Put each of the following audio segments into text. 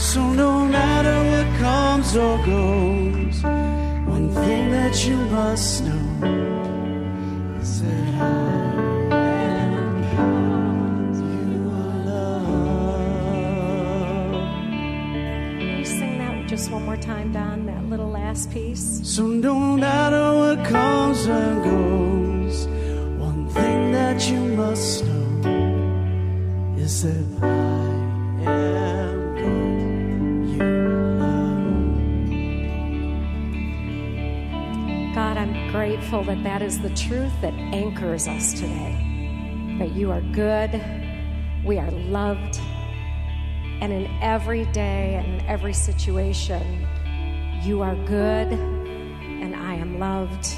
So no matter what comes or goes, one thing that you must know is that I am you are loved. Sing that just one more time, Don? That little last piece. So no matter what comes or goes, one thing that you must know is that that that is the truth that anchors us today. That you are good, we are loved, and in every day and in every situation, you are good and I am loved.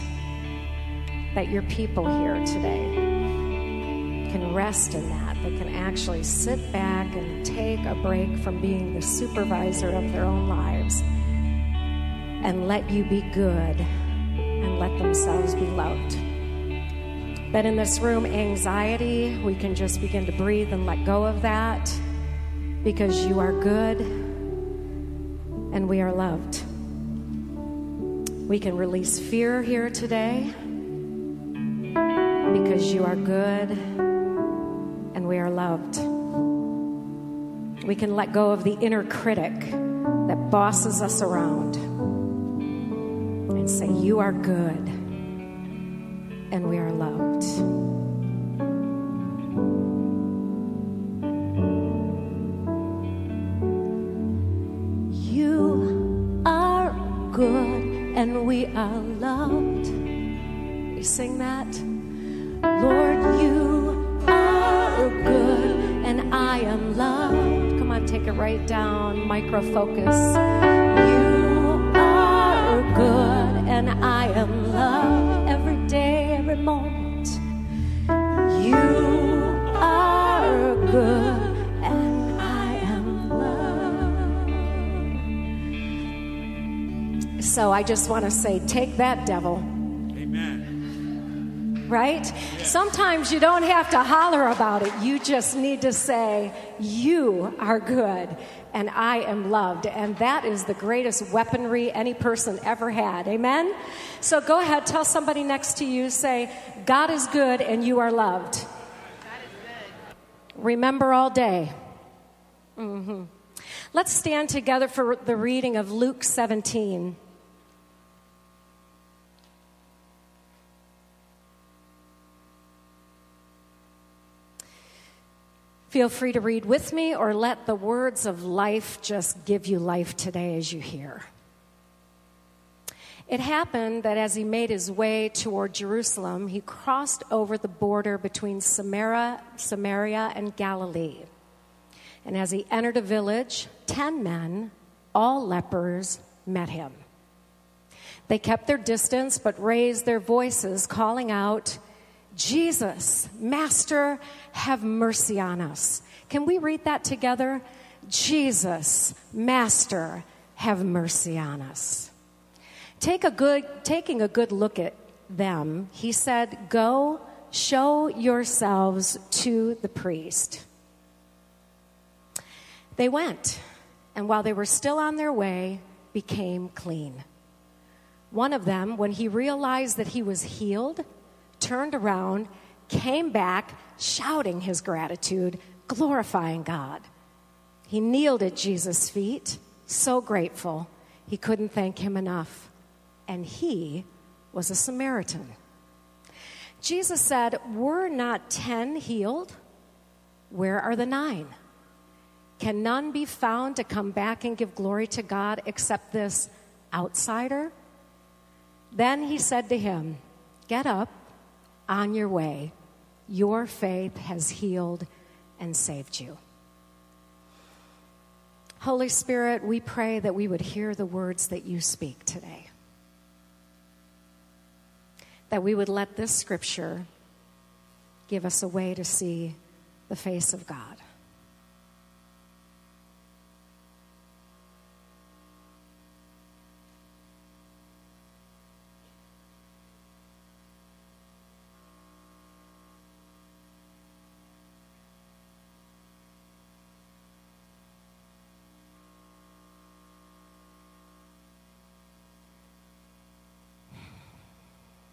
That your people here today can rest in that. They can actually sit back and take a break from being the supervisor of their own lives and let you be good and let themselves be loved. That in this room, anxiety, we can just begin to breathe and let go of that because you are good and we are loved. We can release fear here today because you are good and we are loved. We can let go of the inner critic that bosses us around and say, You are good and we are loved. You are good and we are loved. You sing that? Lord, you are good and I am loved. Come on, take it right down, micro focus. You and I am loved every day, every moment. You are good and I am loved. So I just want to say, take that, devil Amen. right? Sometimes you don't have to holler about it. You just need to say, You are good and I am loved. And that is the greatest weaponry any person ever had. Amen? So go ahead, tell somebody next to you, say, God is good and you are loved. Remember all day. hmm Let's stand together for the reading of Luke 17. Feel free to read with me or let the words of life just give you life today as you hear. It happened that as he made his way toward Jerusalem, he crossed over the border between Samaria, Samaria and Galilee. And as he entered a village, ten men, all lepers, met him. They kept their distance but raised their voices, calling out, Jesus, Master, have mercy on us. Can we read that together? Jesus, Master, have mercy on us. Take a good, taking a good look at them, he said, Go show yourselves to the priest. They went, and while they were still on their way, became clean. One of them, when he realized that he was healed, turned around, came back, shouting his gratitude, glorifying God. He kneeled at Jesus' feet, so grateful he couldn't thank him enough. And he was a Samaritan. Jesus said, Were not ten healed? Where are the nine? Can none be found to come back and give glory to God except this outsider? Then he said to him, Get up on your way. Your faith has healed and saved you. Holy Spirit, we pray that we would hear the words that you speak today. That we would let this scripture give us a way to see the face of God.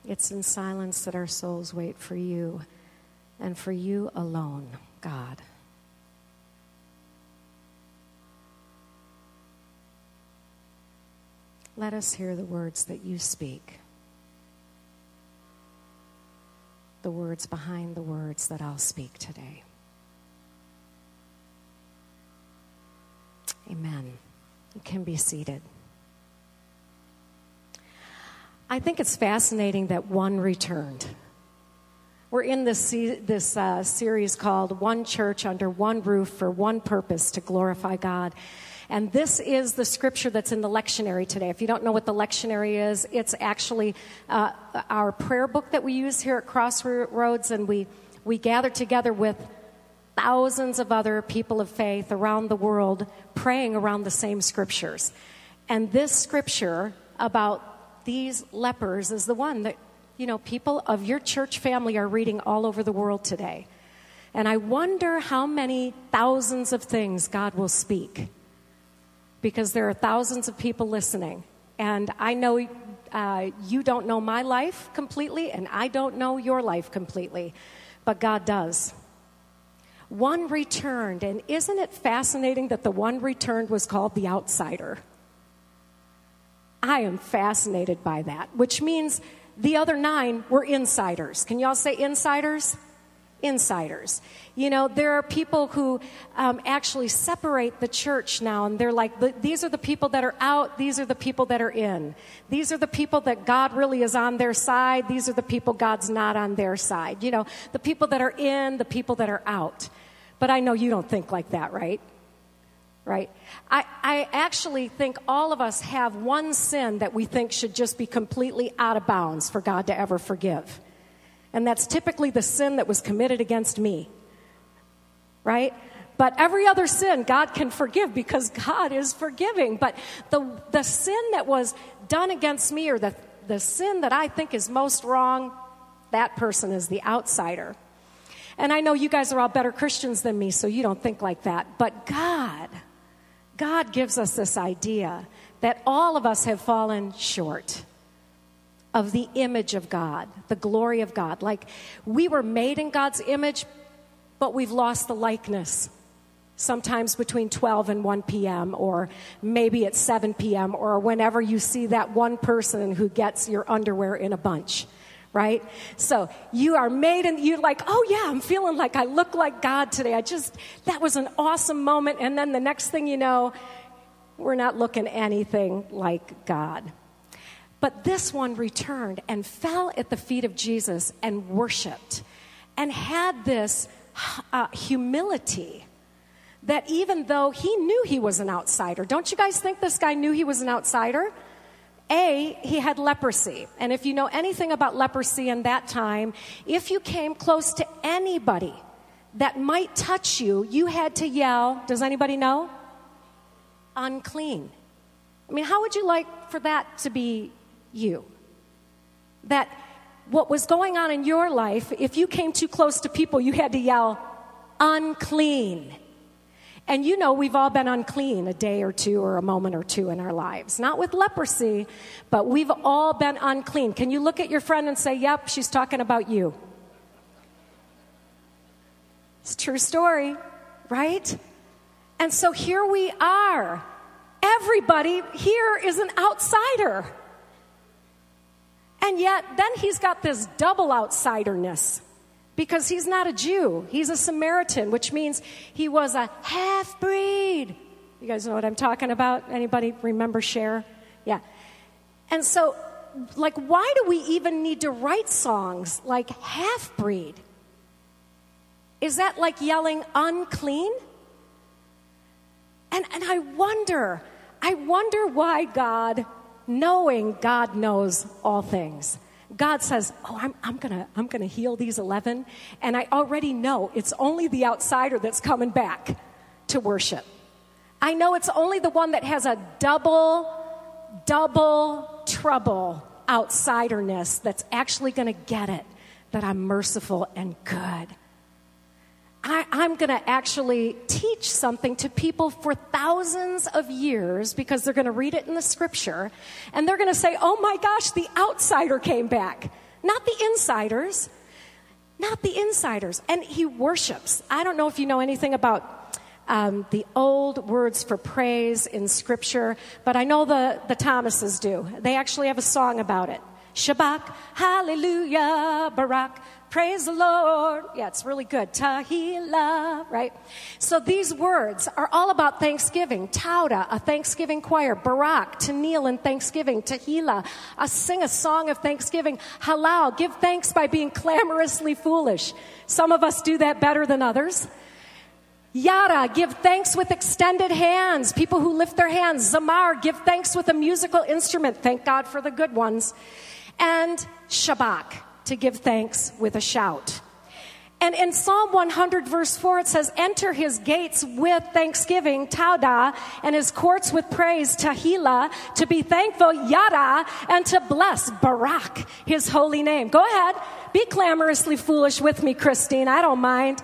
It's in silence that our souls wait for you and for you alone, God. Let us hear the words that you speak, the words behind the words that I'll speak today. Amen. You can be seated. I think it's fascinating that one returned. We're in this, this uh, series called One Church Under One Roof for One Purpose to Glorify God. And this is the scripture that's in the lectionary today. If you don't know what the lectionary is, it's actually uh, our prayer book that we use here at Crossroads, and we, we gather together with thousands of other people of faith around the world praying around the same scriptures. And this scripture about these lepers is the one that, you know, people of your church family are reading all over the world today. And I wonder how many thousands of things God will speak because there are thousands of people listening. And I know uh, you don't know my life completely, and I don't know your life completely, but God does. One returned, and isn't it fascinating that the one returned was called the outsider? I am fascinated by that, which means the other nine were insiders. Can y'all say insiders? Insiders. You know, there are people who um, actually separate the church now, and they're like, these are the people that are out, these are the people that are in. These are the people that God really is on their side, these are the people God's not on their side. You know, the people that are in, the people that are out. But I know you don't think like that, right? Right? I, I actually think all of us have one sin that we think should just be completely out of bounds for God to ever forgive. And that's typically the sin that was committed against me, right? But every other sin God can forgive because God is forgiving. But the, the sin that was done against me or the, the sin that I think is most wrong, that person is the outsider. And I know you guys are all better Christians than me, so you don't think like that. But God, God gives us this idea that all of us have fallen short of the image of God, the glory of God. Like we were made in God's image, but we've lost the likeness. Sometimes between 12 and 1 p.m., or maybe at 7 p.m., or whenever you see that one person who gets your underwear in a bunch right? So you are made and you're like, oh yeah, I'm feeling like I look like God today. I just, that was an awesome moment. And then the next thing you know, we're not looking anything like God. But this one returned and fell at the feet of Jesus and worshiped and had this uh, humility that even though he knew he was an outsider, don't you guys think this guy knew he was an outsider? A, he had leprosy. And if you know anything about leprosy in that time, if you came close to anybody that might touch you, you had to yell, does anybody know? Unclean. I mean, how would you like for that to be you? That what was going on in your life, if you came too close to people, you had to yell, unclean. And you know, we've all been unclean a day or two or a moment or two in our lives. Not with leprosy, but we've all been unclean. Can you look at your friend and say, Yep, she's talking about you? It's true story, right? And so here we are. Everybody here is an outsider. And yet, then he's got this double outsiderness because he's not a Jew. He's a Samaritan, which means he was a half breed. You guys know what I'm talking about? Anybody remember Cher? Yeah. And so, like, why do we even need to write songs like half breed? Is that like yelling unclean? And, and I wonder, I wonder why God, knowing God knows all things, God says, Oh, I'm, I'm going to I'm to heal these 11. And I already know it's only the outsider that's coming back to worship. I know it's only the one that has a double, double trouble outsiderness that's actually going to get it that I'm merciful and good. I, am going to actually teach something to people for thousands of years because they're going to read it in the scripture and they're going to say, oh my gosh, the outsider came back. not the insiders, not the insiders. And he worships. I don't know if you know anything about um, the old words for praise in Scripture, but I know the, the Thomases do. They actually have a song about it. Shabach, hallelujah, Barak, praise the Lord. Yeah, it's really good. Tahila, right? So these words are all about thanksgiving. Tauda, a thanksgiving choir. Barak, to kneel in thanksgiving. Tahila, a sing a song of thanksgiving. Halal, give thanks by being clamorously foolish. Some of us do that better than others. Yada, give thanks with extended hands. People who lift their hands. Zamar, give thanks with a musical instrument. Thank God for the good ones. And Shabak, to give thanks with a shout. And in Psalm 100, verse 4, it says, Enter his gates with thanksgiving, Tauda, and his courts with praise, Tahila, to be thankful, Yada, and to bless, Barak, his holy name. Go ahead, be clamorously foolish with me, Christine, I don't mind.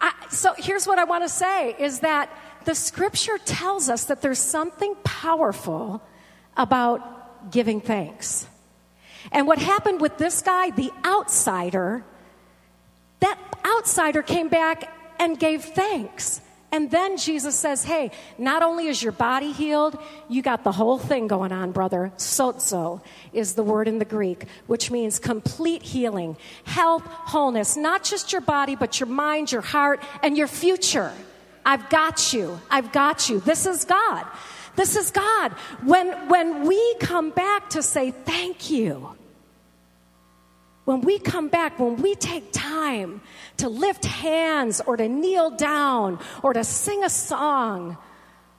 I, so here's what I want to say is that the scripture tells us that there's something powerful about giving thanks. And what happened with this guy, the outsider, that outsider came back and gave thanks. And then Jesus says, Hey, not only is your body healed, you got the whole thing going on, brother. Sozo is the word in the Greek, which means complete healing, health, wholeness, not just your body, but your mind, your heart, and your future. I've got you. I've got you. This is God. This is God. When, when we come back to say thank you, when we come back, when we take time to lift hands or to kneel down or to sing a song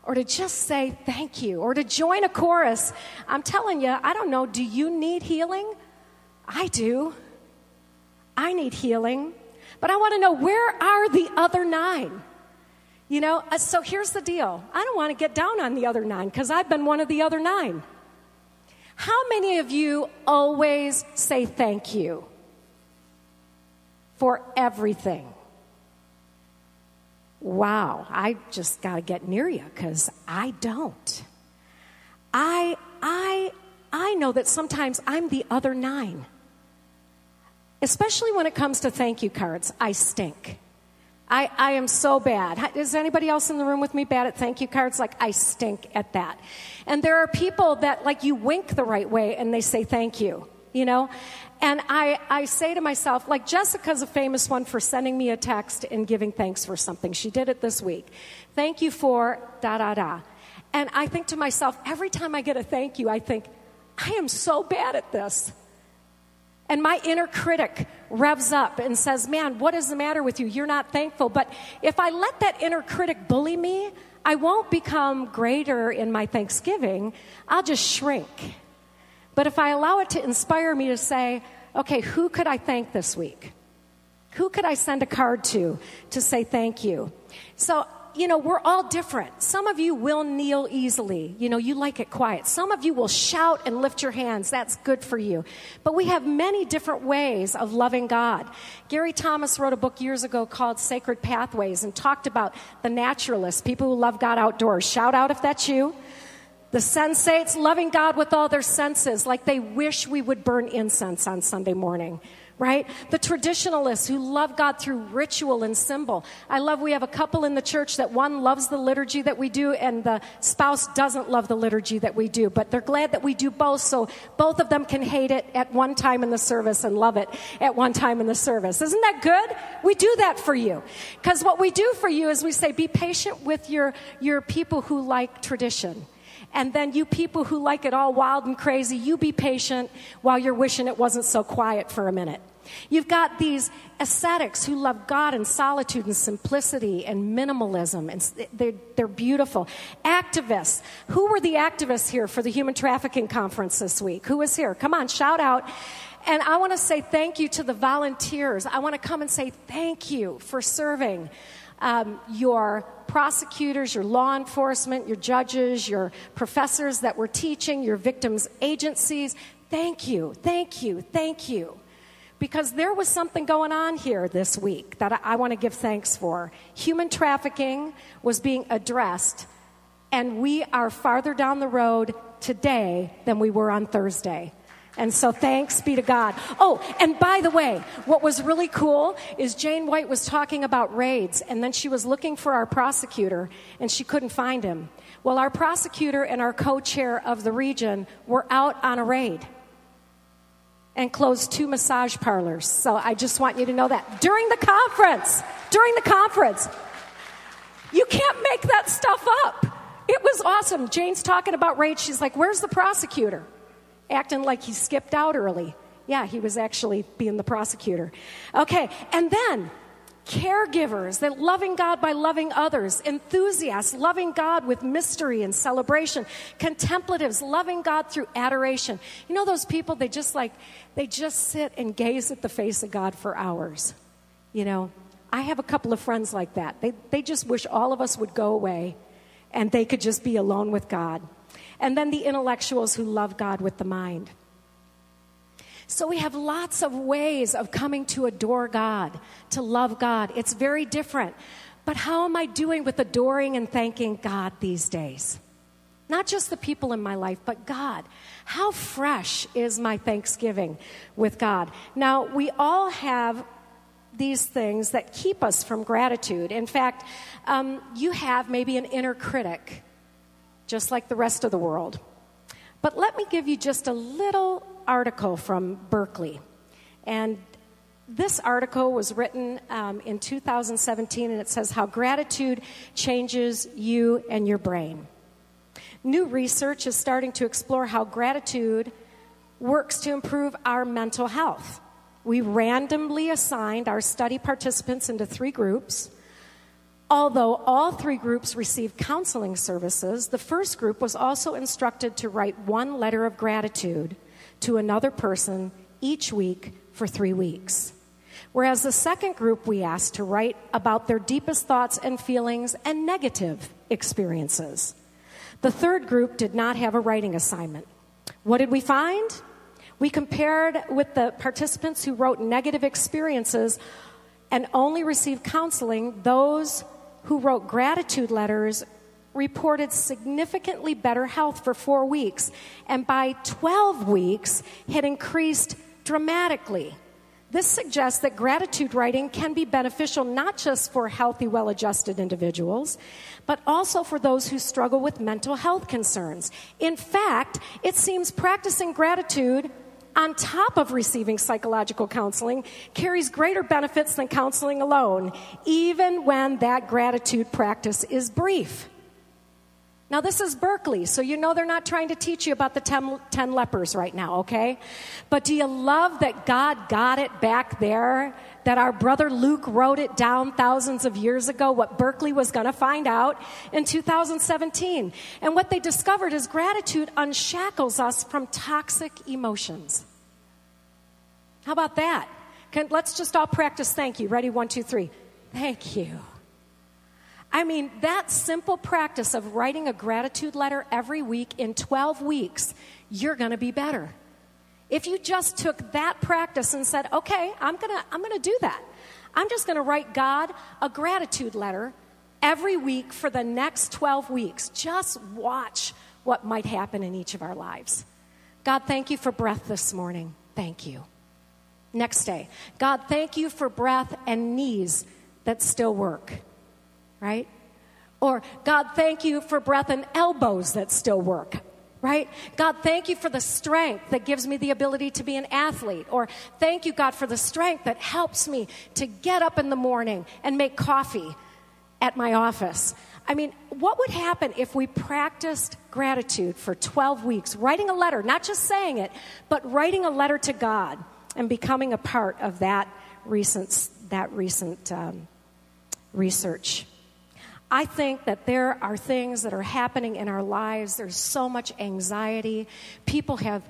or to just say thank you or to join a chorus, I'm telling you, I don't know, do you need healing? I do. I need healing. But I want to know where are the other nine? You know, uh, so here's the deal. I don't want to get down on the other nine because I've been one of the other nine. How many of you always say thank you for everything? Wow, I just got to get near you because I don't. I, I, I know that sometimes I'm the other nine. Especially when it comes to thank you cards, I stink. I, I am so bad. Is anybody else in the room with me bad at thank you cards? Like, I stink at that. And there are people that, like, you wink the right way and they say thank you, you know? And I, I say to myself, like, Jessica's a famous one for sending me a text and giving thanks for something. She did it this week. Thank you for da da da. And I think to myself, every time I get a thank you, I think, I am so bad at this. And my inner critic revs up and says, Man, what is the matter with you? You're not thankful. But if I let that inner critic bully me, I won't become greater in my thanksgiving. I'll just shrink. But if I allow it to inspire me to say, Okay, who could I thank this week? Who could I send a card to to say thank you? So you know, we're all different. Some of you will kneel easily. You know, you like it quiet. Some of you will shout and lift your hands. That's good for you. But we have many different ways of loving God. Gary Thomas wrote a book years ago called Sacred Pathways and talked about the naturalists, people who love God outdoors. Shout out if that's you. The sensates loving God with all their senses, like they wish we would burn incense on Sunday morning right? The traditionalists who love God through ritual and symbol. I love we have a couple in the church that one loves the liturgy that we do and the spouse doesn't love the liturgy that we do, but they're glad that we do both so both of them can hate it at one time in the service and love it at one time in the service. Isn't that good? We do that for you. Because what we do for you is we say, be patient with your, your people who like tradition. And then you people who like it all wild and crazy, you be patient while you're wishing it wasn't so quiet for a minute. You've got these ascetics who love God and solitude and simplicity and minimalism, and they're, they're beautiful. Activists. Who were the activists here for the human trafficking conference this week? Who was here? Come on, shout out. And I want to say thank you to the volunteers. I want to come and say thank you for serving um, your prosecutors, your law enforcement, your judges, your professors that were teaching, your victims' agencies. Thank you, thank you, thank you because there was something going on here this week that I, I want to give thanks for. Human trafficking was being addressed, and we are farther down the road today than we were on Thursday. And so thanks be to God. Oh, and by the way, what was really cool is Jane White was talking about raids, and then she was looking for our prosecutor, and she couldn't find him. Well, our prosecutor and our co chair of the region were out on a raid and closed two massage parlors. So I just want you to know that during the conference, during the conference, you can't make that stuff up. It was awesome. Jane's talking about raids. She's like, Where's the prosecutor? Acting like he skipped out early. Yeah, he was actually being the prosecutor. Okay, and then caregivers that loving God by loving others, enthusiasts loving God with mystery and celebration, contemplatives loving God through adoration. You know those people they just like they just sit and gaze at the face of God for hours. You know, I have a couple of friends like that. They they just wish all of us would go away and they could just be alone with God and then the intellectuals who love God with the mind. So we have lots of ways of coming to adore God, to love God. It's very different. But how am I doing with adoring and thanking God these days? Not just the people in my life, but God. How fresh is my thanksgiving with God? Now, we all have these things that keep us from gratitude. In fact, um, you have maybe an inner critic just like the rest of the world. But let me give you just a little article from Berkeley. And this article was written um, in 2017, and it says how gratitude changes you and your brain. New research is starting to explore how gratitude works to improve our mental health. We randomly assigned our study participants into three groups. Although all three groups received counseling services, the first group was also instructed to write one letter of gratitude to another person each week for three weeks. Whereas the second group we asked to write about their deepest thoughts and feelings and negative experiences. The third group did not have a writing assignment. What did we find? We compared with the participants who wrote negative experiences and only received counseling those who wrote gratitude letters reported significantly better health for four weeks, and by 12 weeks had increased dramatically. This suggests that gratitude writing can be beneficial not just for healthy, well adjusted individuals, but also for those who struggle with mental health concerns. In fact, it seems practicing gratitude on top of receiving psychological counseling carries greater benefits than counseling alone, even when that gratitude practice is brief. Now, this is Berkeley, so you know they're not trying to teach you about the ten lepers right now, okay? But do you love that God got it back there? That our brother Luke wrote it down thousands of years ago, what Berkeley was going to find out in 2017. And what they discovered is gratitude unshackles us from toxic emotions. How about that? Can, let's just all practice thank you. Ready? One, two, three. Thank you. I mean, that simple practice of writing a gratitude letter every week in 12 weeks, you're going to be better. If you just took that practice and said, okay, I'm going to I'm going to do that. I'm just going to write God a gratitude letter every week for the next 12 weeks. Just watch what might happen in each of our lives. God, thank you for breath this morning. Thank you. Next day, God, thank you for breath and knees that still work, right? Or, God, thank you for breath and elbows that still work, right? God, thank you for the strength that gives me the ability to be an athlete. Or, thank you, God, for the strength that helps me to get up in the morning and make coffee at my office. I mean, what would happen if we practiced gratitude for 12 weeks, writing a letter, not just saying it, but writing a letter to God? and becoming a part of that recent, that recent um, research. I think that there are things that are happening in our lives. There's so much anxiety. People have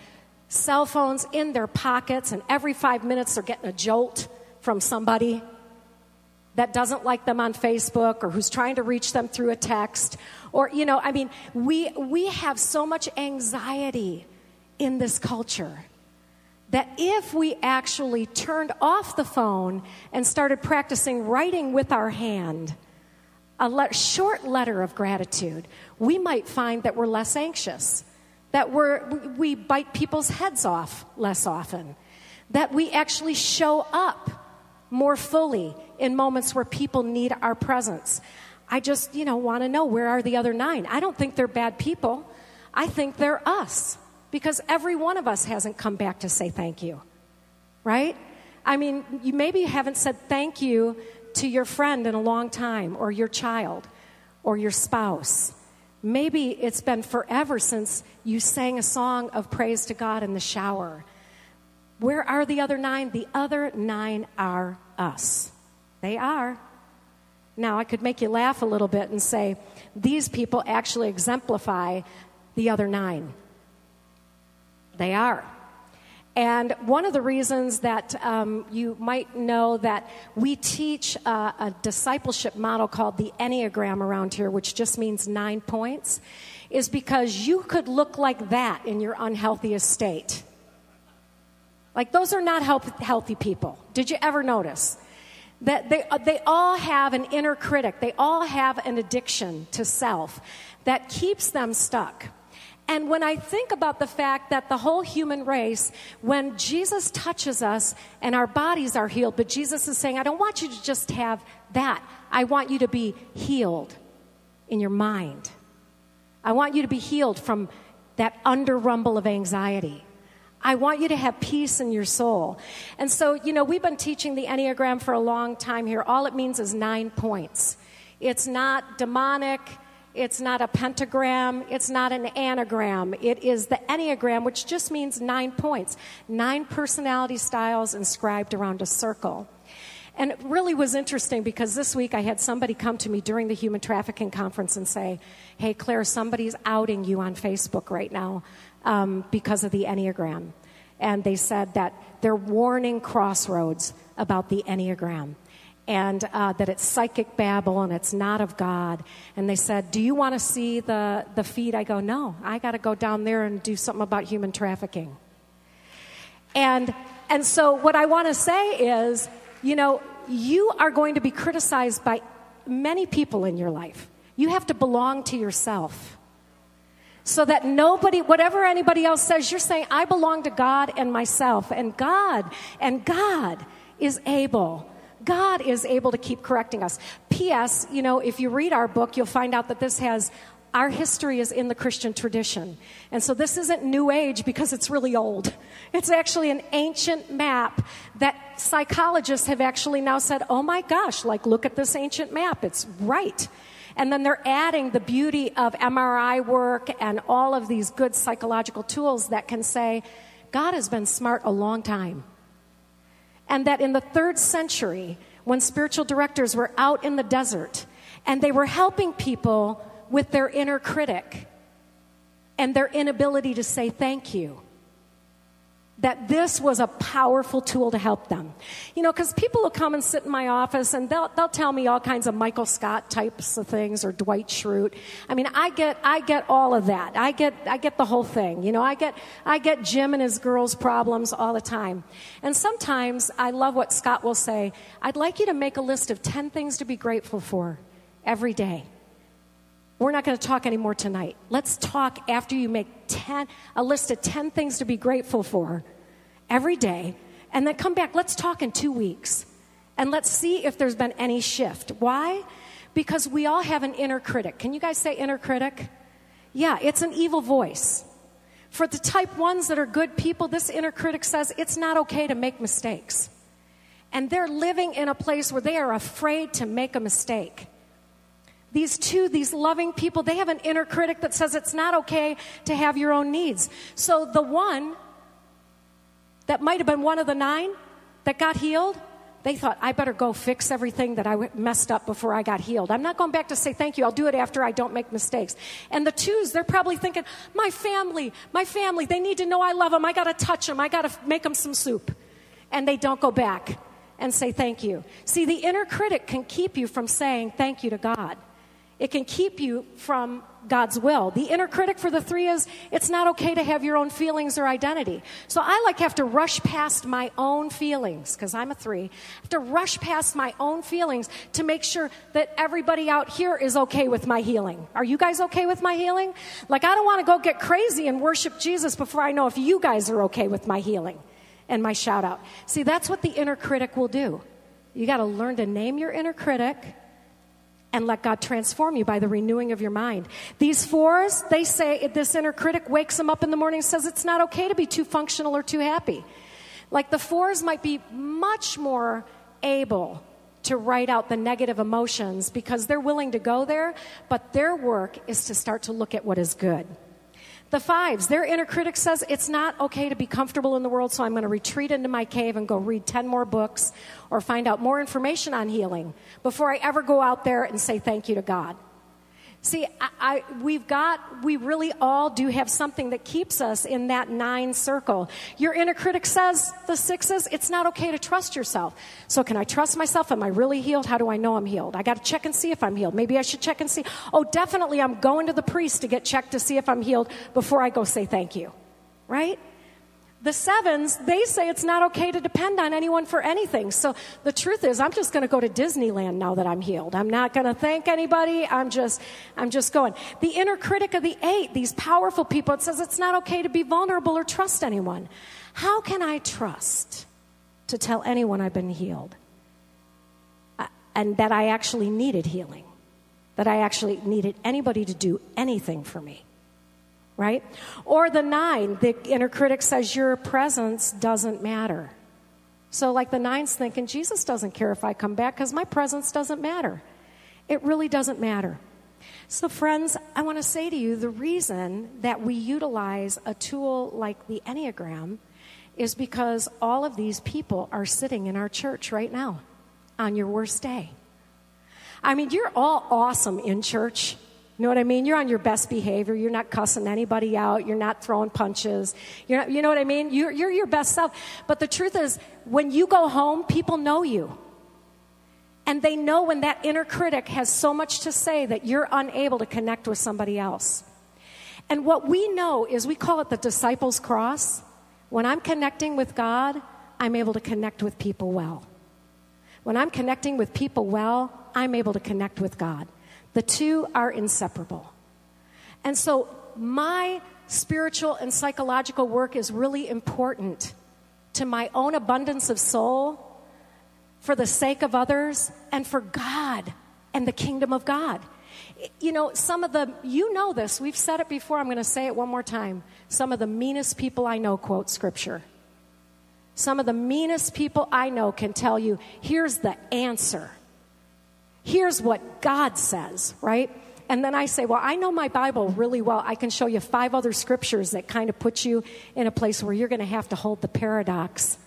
cell phones in their pockets, and every five minutes they're getting a jolt from somebody that doesn't like them on Facebook or who's trying to reach them through a text. Or, you know, I mean, we, we have so much anxiety in this culture that if we actually turned off the phone and started practicing writing with our hand, a le- short letter of gratitude, we might find that we're less anxious that we're, we bite people's heads off less often, that we actually show up more fully in moments where people need our presence. I just, you know, want to know where are the other nine? I don't think they're bad people. I think they're us because every one of us hasn't come back to say thank you, right? I mean, you maybe haven't said thank you to your friend in a long time, or your child, or your spouse. Maybe it's been forever since you sang a song of praise to God in the shower. Where are the other nine? The other nine are us. They are. Now, I could make you laugh a little bit and say, these people actually exemplify the other nine. They are. And one of the reasons that um, you might know that we teach uh, a discipleship model called the Enneagram around here, which just means nine points, is because you could look like that in your unhealthiest state. Like, those are not healthy people. Did you ever notice? That they, uh, they all have an inner critic, they all have an addiction to self that keeps them stuck. And when I think about the fact that the whole human race, when Jesus touches us and our bodies are healed, but Jesus is saying, I don't want you to just have that. I want you to be healed in your mind. I want you to be healed from that under rumble of anxiety. I want you to have peace in your soul. And so, you know, we've been teaching the Enneagram for a long time here. All it means is nine points. It's not demonic. It's not a pentagram. It's not an anagram. It is the Enneagram, which just means nine points, nine personality styles inscribed around a circle. And it really was interesting because this week I had somebody come to me during the human trafficking conference and say, Hey, Claire, somebody's outing you on Facebook right now um, because of the Enneagram. And they said that they're warning Crossroads about the Enneagram and uh, that it's psychic babble and it's not of God. And they said, Do you want to see the, the feed? I go, No, I got to go down there and do something about human trafficking. And, and so, what I want to say is, you know, you are going to be criticized by many people in your life. You have to belong to yourself. So that nobody, whatever anybody else says, you're saying, I belong to God and myself. And God, and God is able God is able to keep correcting us. P.S., you know, if you read our book, you'll find out that this has our history is in the Christian tradition. And so this isn't New Age because it's really old. It's actually an ancient map that psychologists have actually now said, oh my gosh, like look at this ancient map. It's right. And then they're adding the beauty of MRI work and all of these good psychological tools that can say, God has been smart a long time. And that in the third century, when spiritual directors were out in the desert and they were helping people with their inner critic and their inability to say thank you that this was a powerful tool to help them. You know, because people will come and sit in my office and they'll, they'll tell me all kinds of Michael Scott types of things or Dwight Schrute. I mean, I get, I get all of that. I get, I get the whole thing. You know, I get, I get Jim and his girls' problems all the time. And sometimes I love what Scott will say. I'd like you to make a list of 10 things to be grateful for every day. We're not going to talk anymore tonight. Let's talk after you make 10, a list of 10 things to be grateful for every day, and then come back. Let's talk in two weeks. And let's see if there's been any shift. Why? Because we all have an inner critic. Can you guys say inner critic? Yeah, it's an evil voice. For the type ones that are good people, this inner critic says it's not okay to make mistakes. And they're living in a place where they are afraid to make a mistake. These two, these loving people, they have an inner critic that says it's not okay to have your own needs. So the one that might have been one of the nine that got healed, they thought, I better go fix everything that I messed up before I got healed. I'm not going back to say thank you. I'll do it after I don't make mistakes. And the twos, they're probably thinking, my family, my family, they need to know I love them. I got to touch them. I got to make them some soup. And they don't go back and say thank you. See, the inner critic can keep you from saying thank you to God. It can keep you from God's will. The inner critic for the three is it's not okay to have your own feelings or identity. So I like have to rush past my own feelings because I'm a three. I have to rush past my own feelings to make sure that everybody out here is okay with my healing. Are you guys okay with my healing? Like I don't want to go get crazy and worship Jesus before I know if you guys are okay with my healing and my shout out. See, that's what the inner critic will do. You got to learn to name your inner critic and let God transform you by the renewing of your mind. These fours, they say this inner critic wakes them up in the morning and says it's not okay to be too functional or too happy. Like the fours might be much more able to write out the negative emotions because they're willing to go there, but their work is to start to look at what is good. The fives, their inner critic says it's not okay to be comfortable in the world, so I'm going to retreat into my cave and go read 10 more books or find out more information on healing before I ever go out there and say thank you to God. See, I, I, we've got, we really all do have something that keeps us in that nine circle. Your inner critic says, the sixes, it's not okay to trust yourself. So can I trust myself? Am I really healed? How do I know I'm healed? I got to check and see if I'm healed. Maybe I should check and see. Oh, definitely I'm going to the priest to get checked to see if I'm healed before I go say thank you. Right? The sevens, they say it's not okay to depend on anyone for anything. So the truth is, I'm just going to go to Disneyland now that I'm healed. I'm not going to thank anybody. I'm just, I'm just going. The inner critic of the eight, these powerful people, it says it's not okay to be vulnerable or trust anyone. How can I trust to tell anyone I've been healed? Uh, and that I actually needed healing. That I actually needed anybody to do anything for me right? Or the nine, the inner critic says your presence doesn't matter. So, like the nine's thinking, Jesus doesn't care if I come back because my presence doesn't matter. It really doesn't matter. So, friends, I want to say to you the reason that we utilize a tool like the Enneagram is because all of these people are sitting in our church right now on your worst day. I mean, you're all awesome in church. You know what I mean? You're on your best behavior. You're not cussing anybody out. You're not throwing punches. You're not, you know what I mean? You're, you're your best self. But the truth is, when you go home, people know you. And they know when that inner critic has so much to say that you're unable to connect with somebody else. And what we know is we call it the disciples' cross. When I'm connecting with God, I'm able to connect with people well. When I'm connecting with people well, I'm able to connect with God. The two are inseparable. And so, my spiritual and psychological work is really important to my own abundance of soul, for the sake of others, and for God and the kingdom of God. You know, some of the, you know this, we've said it before, I'm going to say it one more time. Some of the meanest people I know quote scripture. Some of the meanest people I know can tell you, here's the answer here's what God says, right? And then I say, well, I know my Bible really well. I can show you five other scriptures that kind of put you in a place where you're going to have to hold the paradox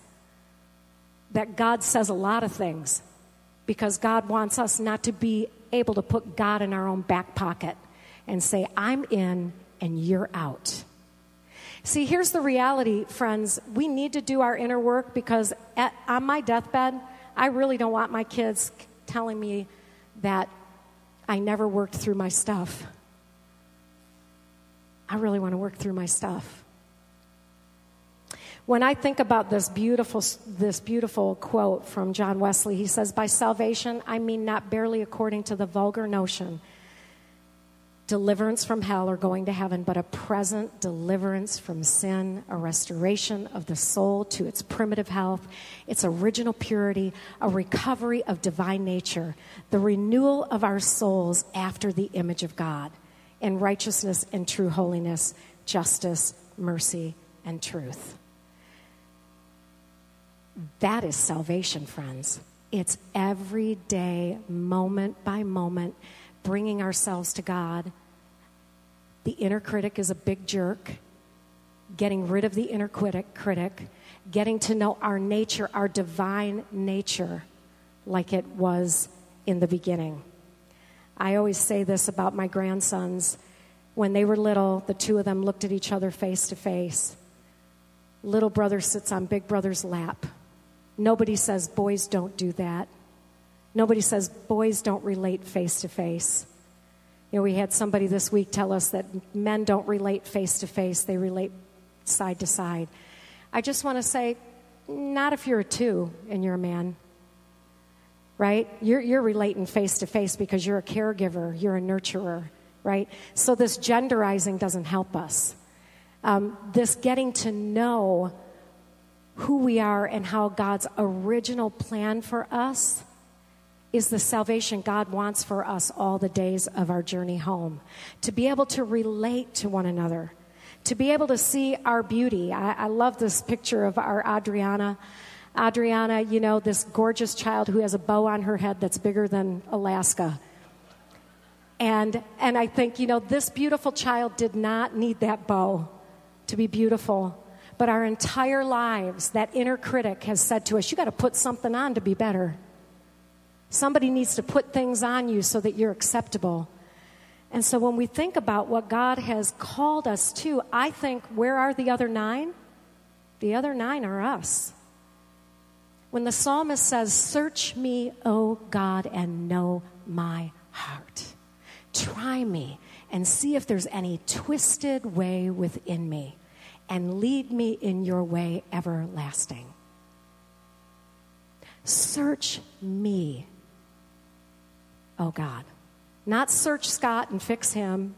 that God says a lot of things because God wants us not to be able to put God in our own back pocket and say, I'm in and you're out. See, here's the reality, friends. We need to do our inner work because at, on my deathbed, I really don't want my kids telling me that I never worked through my stuff. I really want to work through my stuff. When I think about this beautiful, this beautiful quote from John Wesley, he says, By salvation, I mean not barely according to the vulgar notion deliverance from hell or going to heaven, but a present deliverance from sin, a restoration of the soul to its primitive health, its original purity, a recovery of divine nature, the renewal of our souls after the image of God, in righteousness and true holiness, justice, mercy, and truth. That is salvation, friends. It's every day, moment by moment bringing ourselves to God. The inner critic is a big jerk. Getting rid of the inner critic, critic, getting to know our nature, our divine nature, like it was in the beginning. I always say this about my grandsons. When they were little, the two of them looked at each other face to face. Little brother sits on big brother's lap. Nobody says, boys don't do that. Nobody says boys don't relate face to face. You know, we had somebody this week tell us that men don't relate face to face, they relate side to side. I just want to say, not if you're a two and you're a man, right? You're, you're relating face to face because you're a caregiver, you're a nurturer, right? So this genderizing doesn't help us. Um, this getting to know who we are and how God's original plan for us is the salvation God wants for us all the days of our journey home. To be able to relate to one another, to be able to see our beauty. I, I love this picture of our Adriana. Adriana, you know, this gorgeous child who has a bow on her head that's bigger than Alaska. And, and I think, you know, this beautiful child did not need that bow to be beautiful. But our entire lives, that inner critic has said to us, you got to put something on to be better. Somebody needs to put things on you so that you're acceptable. And so when we think about what God has called us to, I think, where are the other nine? The other nine are us. When the psalmist says, Search me, O God, and know my heart. Try me and see if there's any twisted way within me, and lead me in your way everlasting. Search me oh God. Not search Scott and fix him,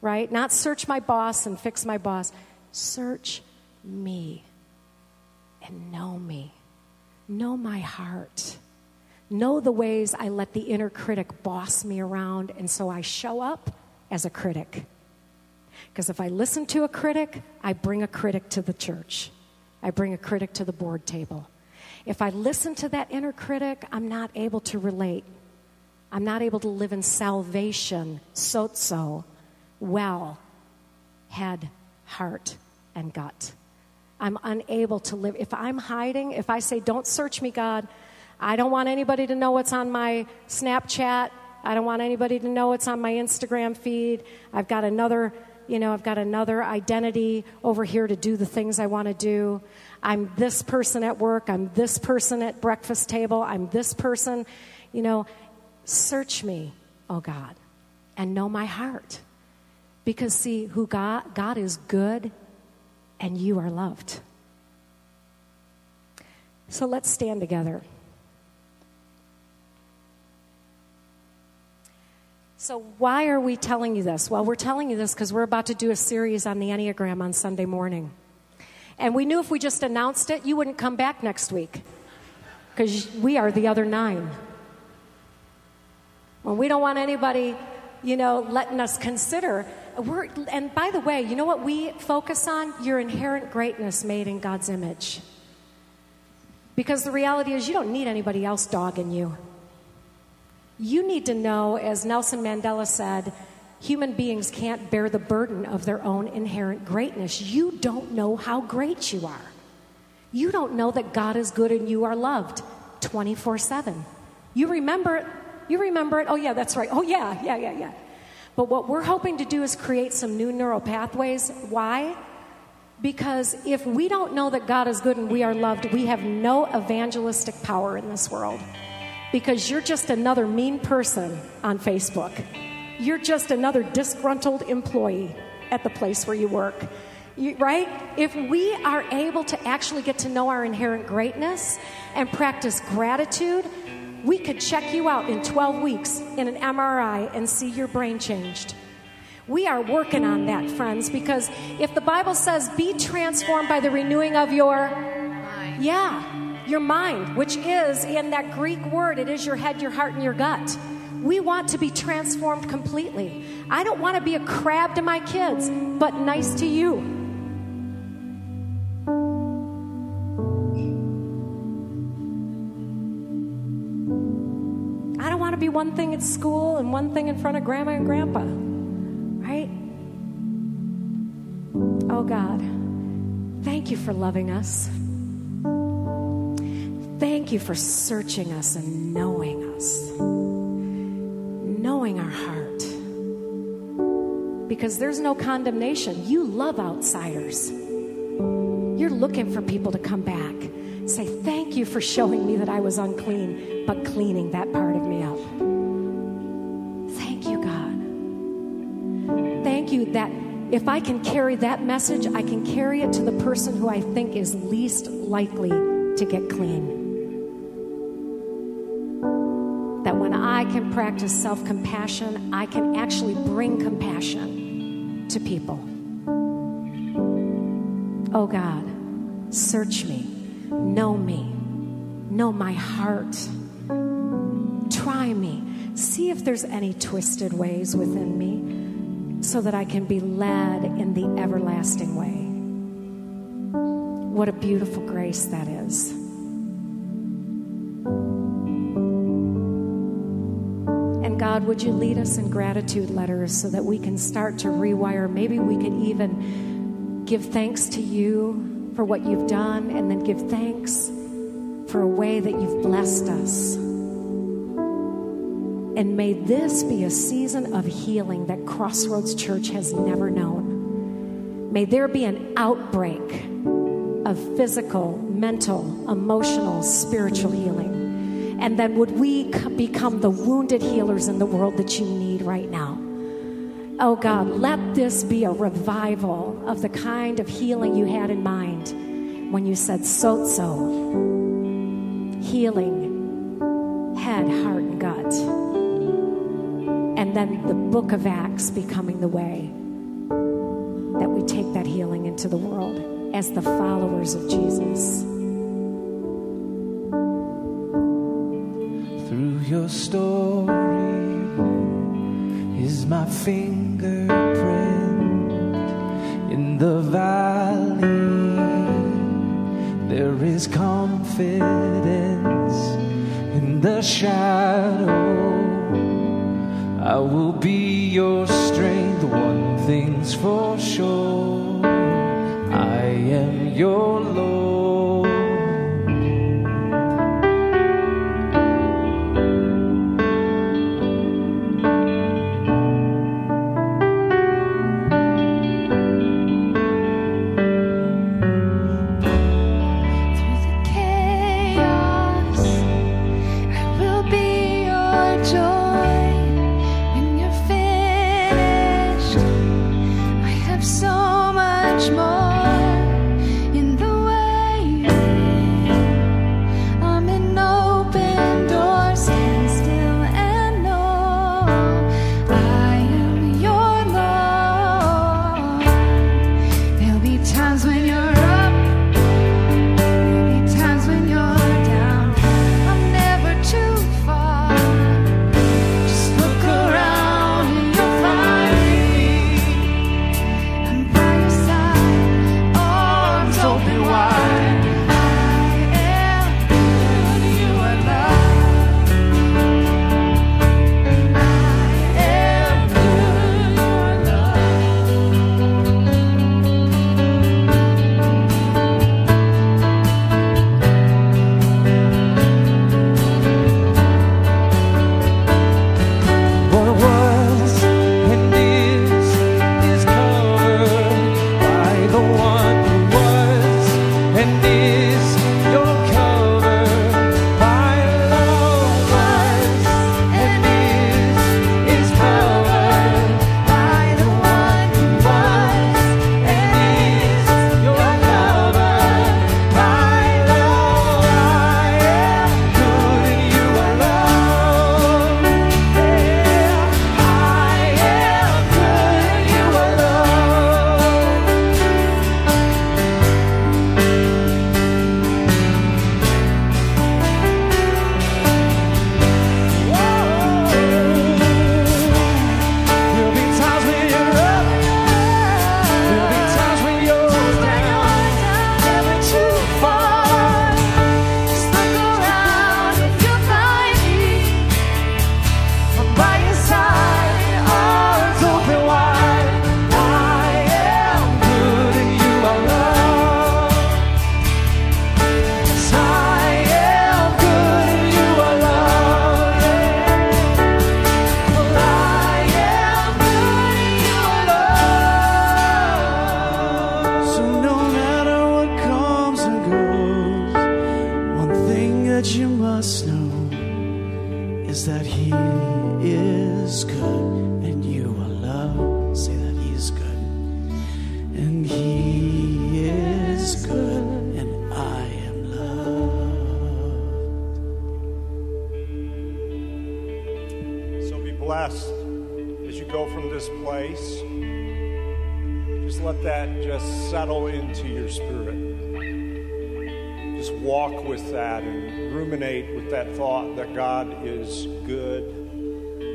right? Not search my boss and fix my boss. Search me and know me. Know my heart. Know the ways I let the inner critic boss me around, and so I show up as a critic. Because if I listen to a critic, I bring a critic to the church. I bring a critic to the board table. If I listen to that inner critic, I'm not able to relate I'm not able to live in salvation, sozo, well, head, heart, and gut. I'm unable to live. If I'm hiding, if I say, Don't search me, God, I don't want anybody to know what's on my Snapchat. I don't want anybody to know what's on my Instagram feed. I've got another, you know, I've got another identity over here to do the things I want to do. I'm this person at work. I'm this person at breakfast table. I'm this person, you know. Search me, O God, and know my heart. Because, see, who God, God is good and you are loved. So let's stand together. So, why are we telling you this? Well, we're telling you this because we're about to do a series on the Enneagram on Sunday morning. And we knew if we just announced it, you wouldn't come back next week because we are the other nine. When we don't want anybody, you know, letting us consider. We're, and by the way, you know what we focus on? Your inherent greatness made in God's image. Because the reality is, you don't need anybody else dogging you. You need to know, as Nelson Mandela said, human beings can't bear the burden of their own inherent greatness. You don't know how great you are. You don't know that God is good and you are loved 24 7. You remember you remember it? Oh, yeah, that's right. Oh, yeah, yeah, yeah, yeah. But what we're hoping to do is create some new neural pathways. Why? Because if we don't know that God is good and we are loved, we have no evangelistic power in this world. Because you're just another mean person on Facebook. You're just another disgruntled employee at the place where you work. You, right? If we are able to actually get to know our inherent greatness and practice gratitude, we could check you out in 12 weeks in an MRI and see your brain changed. We are working on that, friends, because if the Bible says, be transformed by the renewing of your mind. Yeah, your mind, which is in that Greek word, it is your head, your heart, and your gut. We want to be transformed completely. I don't want to be a crab to my kids, but nice to you. To be one thing at school and one thing in front of grandma and grandpa, right? Oh God, thank you for loving us. Thank you for searching us and knowing us, knowing our heart. Because there's no condemnation. You love outsiders. You're looking for people to come back. Say, Thank you for showing me that I was unclean, but cleaning that part of me up. Thank you, God. Thank you that if I can carry that message, I can carry it to the person who I think is least likely to get clean. That when I can practice self compassion, I can actually bring compassion to people. Oh God, search me, know me, know my heart, try me, see if there's any twisted ways within me so that I can be led in the everlasting way. What a beautiful grace that is. And God, would you lead us in gratitude letters so that we can start to rewire? Maybe we could even give thanks to you for what you've done and then give thanks for a way that you've blessed us. And may this be a season of healing that Crossroads Church has never known. May there be an outbreak of physical, mental, emotional, spiritual healing. And then would we become the wounded healers in the world that you need right now? Oh God, let this be a revival of the kind of healing you had in mind when you said sozo healing head, heart, and gut. And then the book of Acts becoming the way that we take that healing into the world as the followers of Jesus. Through your story is my fingerprint in the valley. There is confidence in the shadow. I will be your strength, one thing's for sure. I am your must know is that He is good and you are loved. Say that He is good. And He is good and I am loved. So be blessed as you go from this place. Just let that just settle into your spirit. Walk with that and ruminate with that thought that God is good.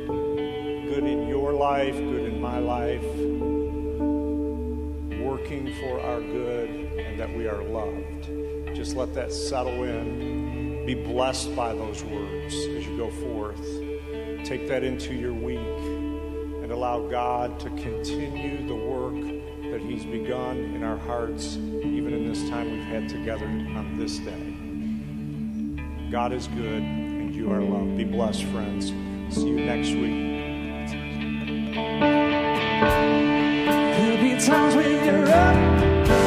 Good in your life, good in my life, working for our good, and that we are loved. Just let that settle in. Be blessed by those words as you go forth. Take that into your week and allow God to continue the work that He's begun in our hearts, this time we've had together on this day. God is good and you are loved. Be blessed, friends. See you next week. There'll be times when you're up